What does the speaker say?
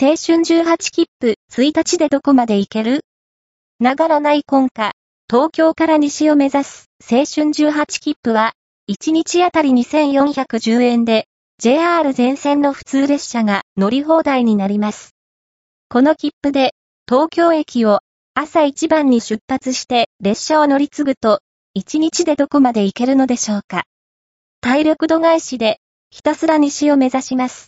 青春18切符、1日でどこまで行ける？ながらない今夏、東京から西を目指す青春18切符は、1日あたり2410円で、JR 全線の普通列車が乗り放題になります。この切符で、東京駅を朝一番に出発して列車を乗り継ぐと、1日でどこまで行けるのでしょうか。体力度外視で、ひたすら西を目指します。